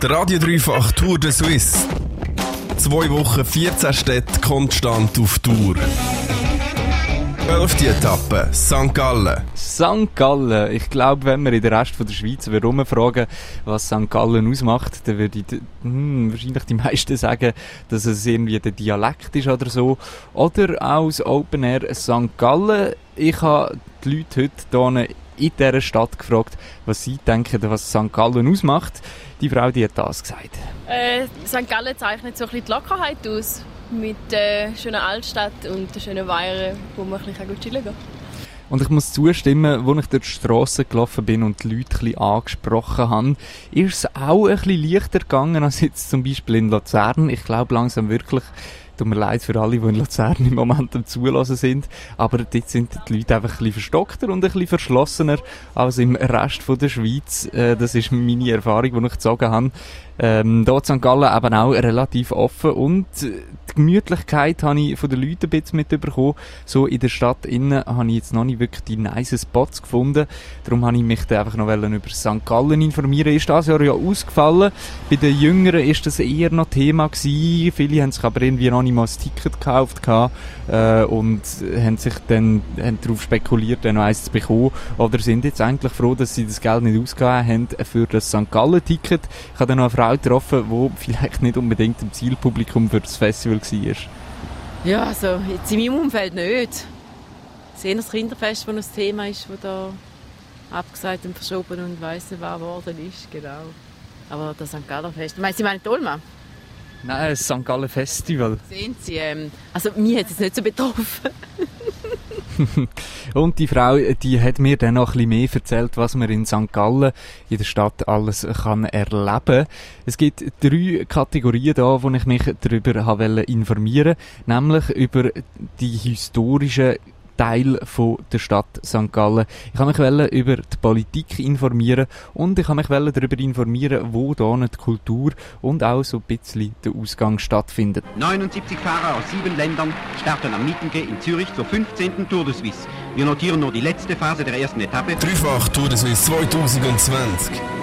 Der Radio Dreifach Tour de Suisse. Zwei Wochen, 14 Städte konstant auf Tour. Elfte Etappe, St. Gallen. St. Gallen. Ich glaube, wenn wir in der Rest der Schweiz fragen, was St. Gallen ausmacht, dann würde hm, wahrscheinlich die meisten sagen, dass es irgendwie der Dialekt ist oder so. Oder auch das Open Air St. Gallen. Ich habe die Leute heute hier in dieser Stadt gefragt, was sie denken, was St. Gallen ausmacht. Die Frau, die hat das gesagt. Äh, St. Gallen zeichnet so ein bisschen die Lockerheit aus mit der schönen Altstadt und der schönen Weire, wo man ein bisschen gut chillen kann. Und ich muss zustimmen, als ich durch die Straße gelaufen bin und die Leute ein bisschen angesprochen habe, ist es auch ein bisschen leichter gegangen als jetzt zum Beispiel in Luzern. Ich glaube langsam wirklich, tut mir leid für alle, die in Luzern im Moment am Zulassen sind, aber dort sind die Leute einfach ein bisschen verstockter und ein bisschen verschlossener als im Rest der Schweiz. Äh, das ist meine Erfahrung, die ich gezogen habe. Ähm, dort St. Gallen eben auch relativ offen und die Gemütlichkeit habe ich von den Leuten ein bisschen mitbekommen. So in der Stadt innen habe ich jetzt noch nicht wirklich die nice Spots gefunden. Darum habe ich mich da einfach noch über St. Gallen informieren. Ist das Jahr ja ausgefallen. Bei den Jüngeren ist das eher noch Thema gewesen. Viele haben sich aber irgendwie noch nicht mal ein Ticket gekauft gehabt, äh, und haben sich dann haben darauf spekuliert, dann noch eins zu bekommen. Oder sind jetzt eigentlich froh, dass sie das Geld nicht ausgegeben haben für das St. Gallen-Ticket. Ich habe dann noch eine Frau Frau getroffen, die vielleicht nicht unbedingt im Zielpublikum für das Festival war? Ja, also jetzt in meinem Umfeld nicht. Ich sehe das Kinderfest, das ein Thema ist, das da abgesagt und verschoben und weiss nicht, was geworden ist, genau. Aber das St. Galler Fest, meinst du, Sie meinen Dolma? Nein, das St. Gallen Festival. Sehen Sie, ähm, also mich hat es nicht so betroffen. und die Frau, die hat mir dann noch ein bisschen mehr erzählt, was man in St. Gallen, in der Stadt, alles kann erleben. Es gibt drei Kategorien da, wo ich mich darüber informieren wollte, nämlich über die historischen Teil von der Stadt St. Gallen. Ich habe mich über die Politik informieren und ich habe mich darüber informieren, wo da die Kultur und auch so ein bisschen der Ausgang stattfindet. 79 Fahrer aus sieben Ländern starten am Mittenge in Zürich zur 15. Tour de Suisse. Wir notieren nur die letzte Phase der ersten Etappe. Dreifach Tour de Suisse 2020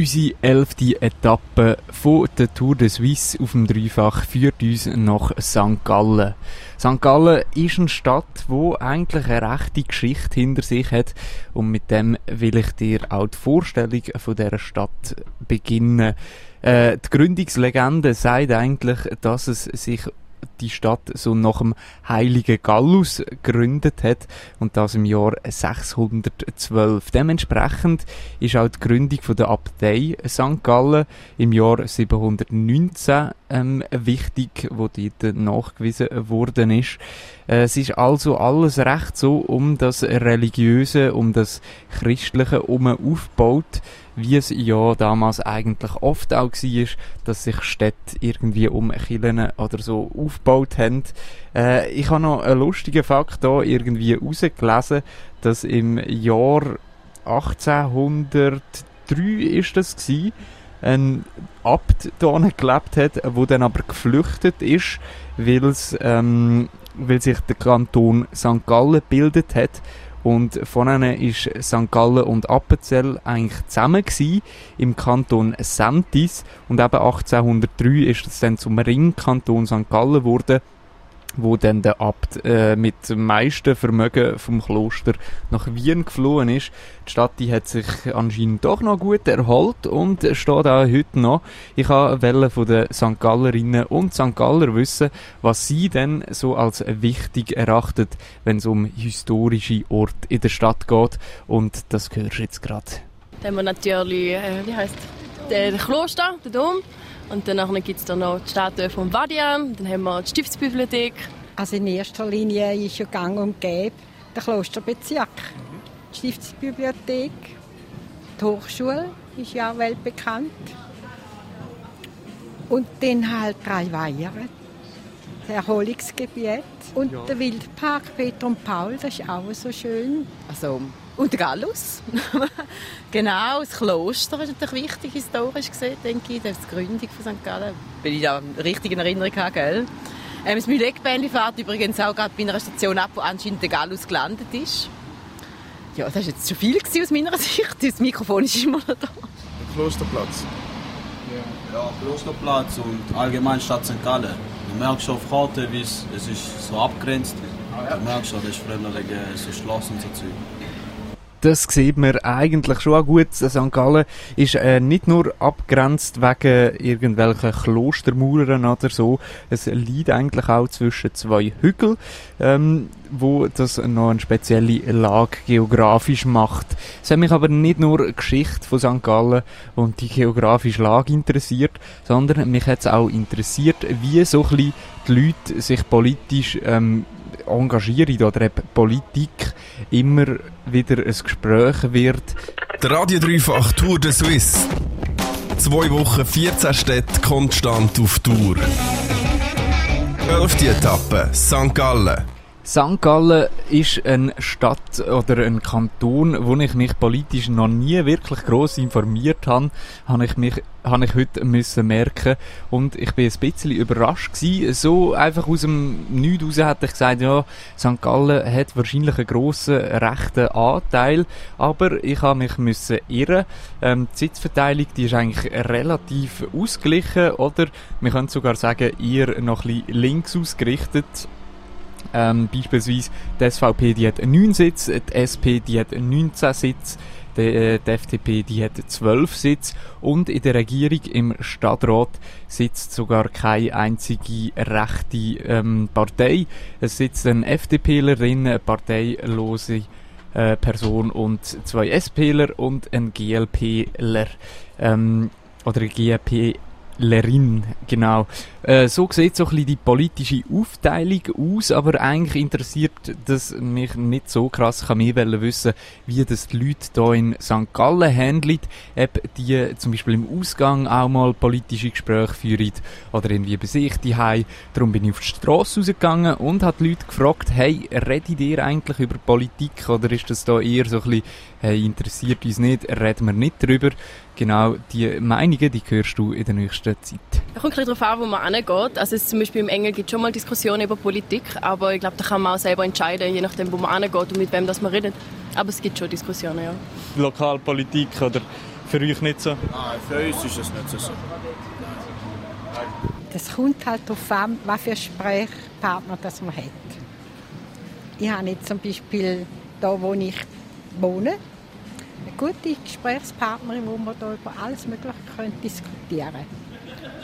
unsere elfte Etappe von der Tour de Suisse auf dem Dreifach führt uns nach St. Gallen. St. Gallen ist eine Stadt, wo eigentlich eine rechte Geschichte hinter sich hat und mit dem will ich dir auch die Vorstellung von dieser Stadt beginnen. Äh, die Gründungslegende sagt eigentlich, dass es sich die Stadt so nach dem heiligen Gallus gegründet hat und das im Jahr 612. Dementsprechend ist auch die Gründung von der Abtei St. Gallen im Jahr 719 ähm, wichtig, wo dort nachgewiesen worden ist. Äh, es ist also alles recht so um das Religiöse, um das Christliche herum aufgebaut wie es ja damals eigentlich oft auch war, dass sich Städte irgendwie um Kirchen oder so aufgebaut haben. Äh, ich habe noch einen lustigen Fakt da irgendwie rausgelesen, dass im Jahr 1803 ist das gewesen, ein Abt da gelebt hat, wo dann aber geflüchtet ist, ähm, weil sich der Kanton St. Gallen gebildet hat und von ihnen ist St. Gallen und Appenzell eigentlich zusammen gewesen, im Kanton Sentis. Und eben 1803 ist es dann zum Ringkanton St. Gallen geworden wo dann der Abt äh, mit dem meisten Vermögen vom Kloster nach Wien geflohen ist. Die Stadt die hat sich anscheinend doch noch gut erholt und steht auch heute noch. Ich wollte von den St. Gallerinnen und St. Galler wissen, was sie denn so als wichtig erachtet, wenn es um historische Orte in der Stadt geht. Und das hörst du jetzt gerade. Dann haben wir natürlich, äh, wie heisst der Kloster, der Dom. Und dann gibt es noch die Statue von Vadian, dann haben wir die Stiftsbibliothek. Also in erster Linie ist ja gang und gäbe der Klosterbezirk. Die Stiftsbibliothek, die Hochschule ist ja auch weltbekannt. Und dann halt drei Weiher, das Erholungsgebiet. Und ja. der Wildpark Peter und Paul, das ist auch so schön. Also und der Gallus. genau, das Kloster ist natürlich wichtig, historisch gesehen, denke ich. Das ist die Gründung von St. Gallen. Wenn ich da richtig in Erinnerung habe, gell? Ähm, das Mühleckbändli fährt übrigens auch gerade bei einer Station ab, wo anscheinend der Gallus gelandet ist. Ja, das war jetzt schon viel aus meiner Sicht. Das Mikrofon ist immer noch da. Klosterplatz. Ja, Klosterplatz und allgemein Stadt St. Gallen. Du merkst schon auf Karte, wie es, es ist so abgrenzt. Du merkst schon, das ist früher wegen so Schloss und so Zeug. Das sieht man eigentlich schon auch gut. St. Gallen ist äh, nicht nur abgrenzt wegen irgendwelchen Klostermauern oder so. Es liegt eigentlich auch zwischen zwei Hügeln, ähm, wo das noch eine spezielle Lage geografisch macht. Es hat mich aber nicht nur die Geschichte von St. Gallen und die geografische Lage interessiert, sondern mich hat es auch interessiert, wie so ein bisschen die Leute sich politisch ähm, engagieren oder eben Politik immer wieder ein Gespräch wird. Der Radio Dreifach Tour de Suisse. Zwei Wochen, 14 Städte konstant auf Tour. Elfte Etappe, St. Gallen. St. Gallen ist eine Stadt oder ein Kanton, wo ich mich politisch noch nie wirklich gross informiert habe, habe ich mich, habe ich heute müssen merken und ich bin ein bisschen überrascht gewesen. So einfach aus dem Nichts raus hätte ich gesagt, ja, St. Gallen hat wahrscheinlich einen grossen rechten Anteil, aber ich habe mich müssen irren. Ähm, die Sitzverteilung, die ist eigentlich relativ ausgeglichen, oder? Man könnte sogar sagen, eher noch ein bisschen links ausgerichtet. Ähm, beispielsweise die SVP die hat 9 Sitze, die SP die hat 19 Sitze, die, äh, die FDP die hat 12 Sitze und in der Regierung im Stadtrat sitzt sogar keine einzige rechte ähm, Partei. Es sitzt eine FDPlerin, eine parteilose äh, Person und zwei SPler und ein GLPler ähm, oder GLP Lerin, genau. Äh, so sieht so ein bisschen die politische Aufteilung aus, aber eigentlich interessiert das mich nicht so krass. Ich kann mehr wissen, wie das die Leute hier in St. Gallen handeln, ob die zum Beispiel im Ausgang auch mal politische Gespräche führen oder irgendwie bei sich daheim. Darum bin ich auf die Straße rausgegangen und habe die Leute gefragt, hey, redet ihr eigentlich über Politik oder ist das da eher so ein bisschen, hey, interessiert uns nicht, reden wir nicht drüber. Genau, die Meinungen, die hörst du in der nächsten Zeit. Es kommt ein bisschen darauf an, wo man hingeht. Also es zum Beispiel im Engel gibt es schon mal Diskussionen über Politik, aber ich glaube, da kann man auch selber entscheiden, je nachdem, wo man hingeht und mit wem das man redet. Aber es gibt schon Diskussionen, ja. Lokalpolitik oder für euch nicht so? Nein, für uns ist es nicht so. Das kommt halt darauf an, was für Sprechpartner das man hat. Ich habe jetzt zum Beispiel da, wo ich wohne, eine gute Gesprächspartnerin, wo wir da über alles Mögliche können diskutieren können.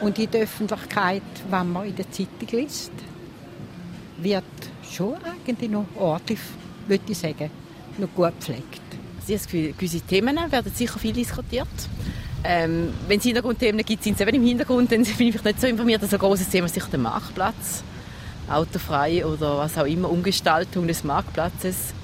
Und in der Öffentlichkeit, wenn man in der Zeitung liest, wird schon eigentlich noch ordentlich, würde ich sagen, noch gut gepflegt. Also ich habe das Gefühl, gewisse Themen werden sicher viel diskutiert. Ähm, wenn es Hintergrundthemen gibt, sind sie eben im Hintergrund, dann bin ich nicht so informiert. Also ein grosses Thema sicher der Marktplatz, autofrei oder was auch immer, Umgestaltung des Marktplatzes.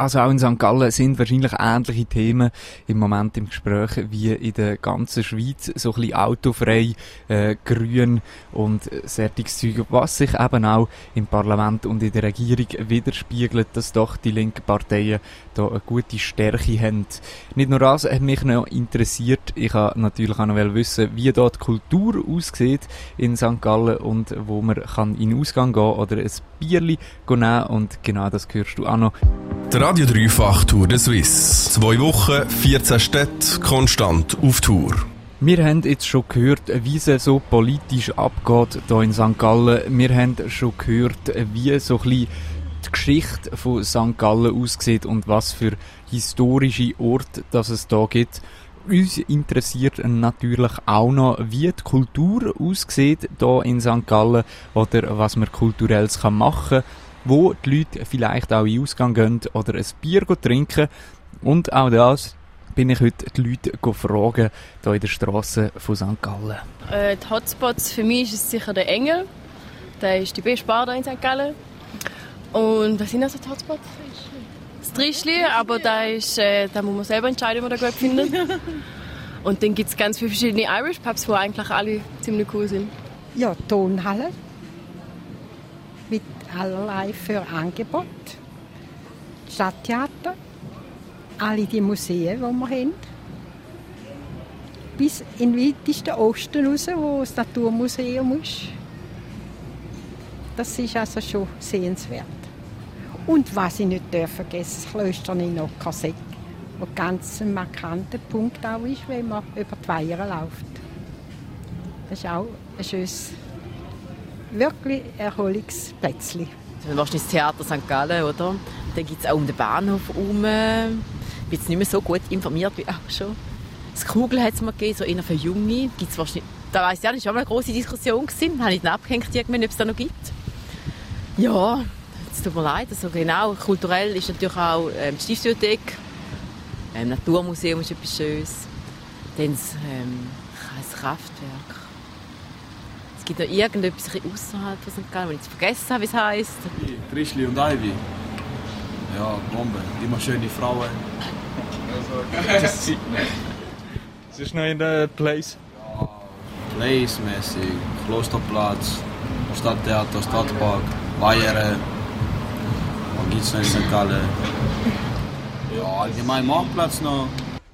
Also auch in St. Gallen sind wahrscheinlich ähnliche Themen im Moment im Gespräch wie in der ganzen Schweiz. So ein bisschen autofrei, äh, grün und solches was sich eben auch im Parlament und in der Regierung widerspiegelt, dass doch die linken Parteien da eine gute Stärke haben. Nicht nur das hat mich noch interessiert, ich habe natürlich auch noch wissen, wie dort die Kultur aussieht in St. Gallen und wo man kann in den Ausgang gehen oder ein Bierli nehmen und genau das hörst du auch noch. Der Radio Dreifach Tour de Suisse. Zwei Wochen, 14 Städte, konstant auf Tour. Wir haben jetzt schon gehört, wie es so politisch abgeht hier in St. Gallen. Wir haben schon gehört, wie so ein die Geschichte von St. Gallen aussieht und was für historische Orte das es da gibt. Uns interessiert natürlich auch noch, wie die Kultur aussieht hier in St. Gallen oder was man kulturelles machen kann wo die Leute vielleicht auch in den Ausgang gehen oder ein Bier trinken. Und auch das bin ich heute die Leute fragen, hier in der Straße von St. Gallen. Äh, die Hotspots für mich ist es sicher der Engel. Der ist die beste Bar in St. Gallen. Und was sind also die Hotspots? Das Trischli, aber da, ist, äh, da muss man selber entscheiden, was man da gut findet. Und dann gibt es ganz viele verschiedene Irish Pubs, die eigentlich alle ziemlich cool sind. Ja, Tonhalle allerlei für Angebot. Stadttheater, alle die Museen, die wir haben. Bis in den weitesten Osten raus, wo das Naturmuseum ist. Das ist also schon sehenswert. Und was ich nicht vergessen das Klöster in Nockersegg. wo ganz ein markanter Punkt auch ist, wenn man über die Weiher läuft. Das ist auch ein schönes, wirklich Erholungsplätzchen. Also, wahrscheinlich das Theater St. Gallen, oder? Dann gibt es auch um den Bahnhof herum. Ich bin jetzt nicht mehr so gut informiert wie auch schon. Das Kugel hat es mal gegeben, so eher für Junge. Gibt's wahrscheinlich, da weiss ich auch nicht, war auch eine grosse Diskussion. Gewesen. Habe ich dann abgehängt, ob es da noch gibt. Ja, es tut mir leid. Also genau, kulturell ist natürlich auch ähm, die Stiftsbibliothek. Ähm, Naturmuseum ist etwas Schönes. Dann das, ähm, Kraftwerk. Gibt noch irgendetwas ein bisschen außerhalb von St. Gallen, wo ich jetzt vergessen habe, wie es heisst. Trischli und Ivy. Ja, Bombe. Immer schöne Frauen. Das ist noch in der Place. Place-mäßig. Klosterplatz, Stadttheater, Stadtpark, Weiheren. Was gibt es noch in St. Gallen? Ja, allgemein Marktplatz noch.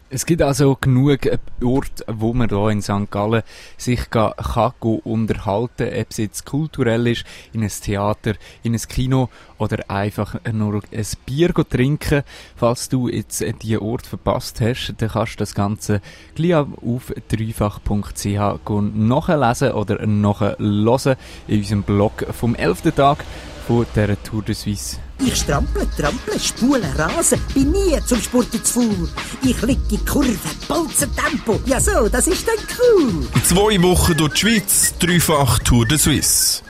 Es gibt also genug Orte, wo man hier in St. Gallen sich kann unterhalten ob es jetzt kulturell ist, in ein Theater, in ein Kino oder einfach nur ein Bier trinken. Falls du jetzt diesen Ort verpasst hast, dann kannst du das Ganze gleich auf dreifach.ch nachlesen oder nachhören in unserem Blog vom 11. Tag von der Tour de Suisse. Ich strample, trample, spule, rase, bin nie zum Spurten zu faul. Ich lieg in Kurve, bolzen Tempo. Ja so, das ist dann cool. Zwei Wochen durch die Schweiz, dreifach Tour de Suisse.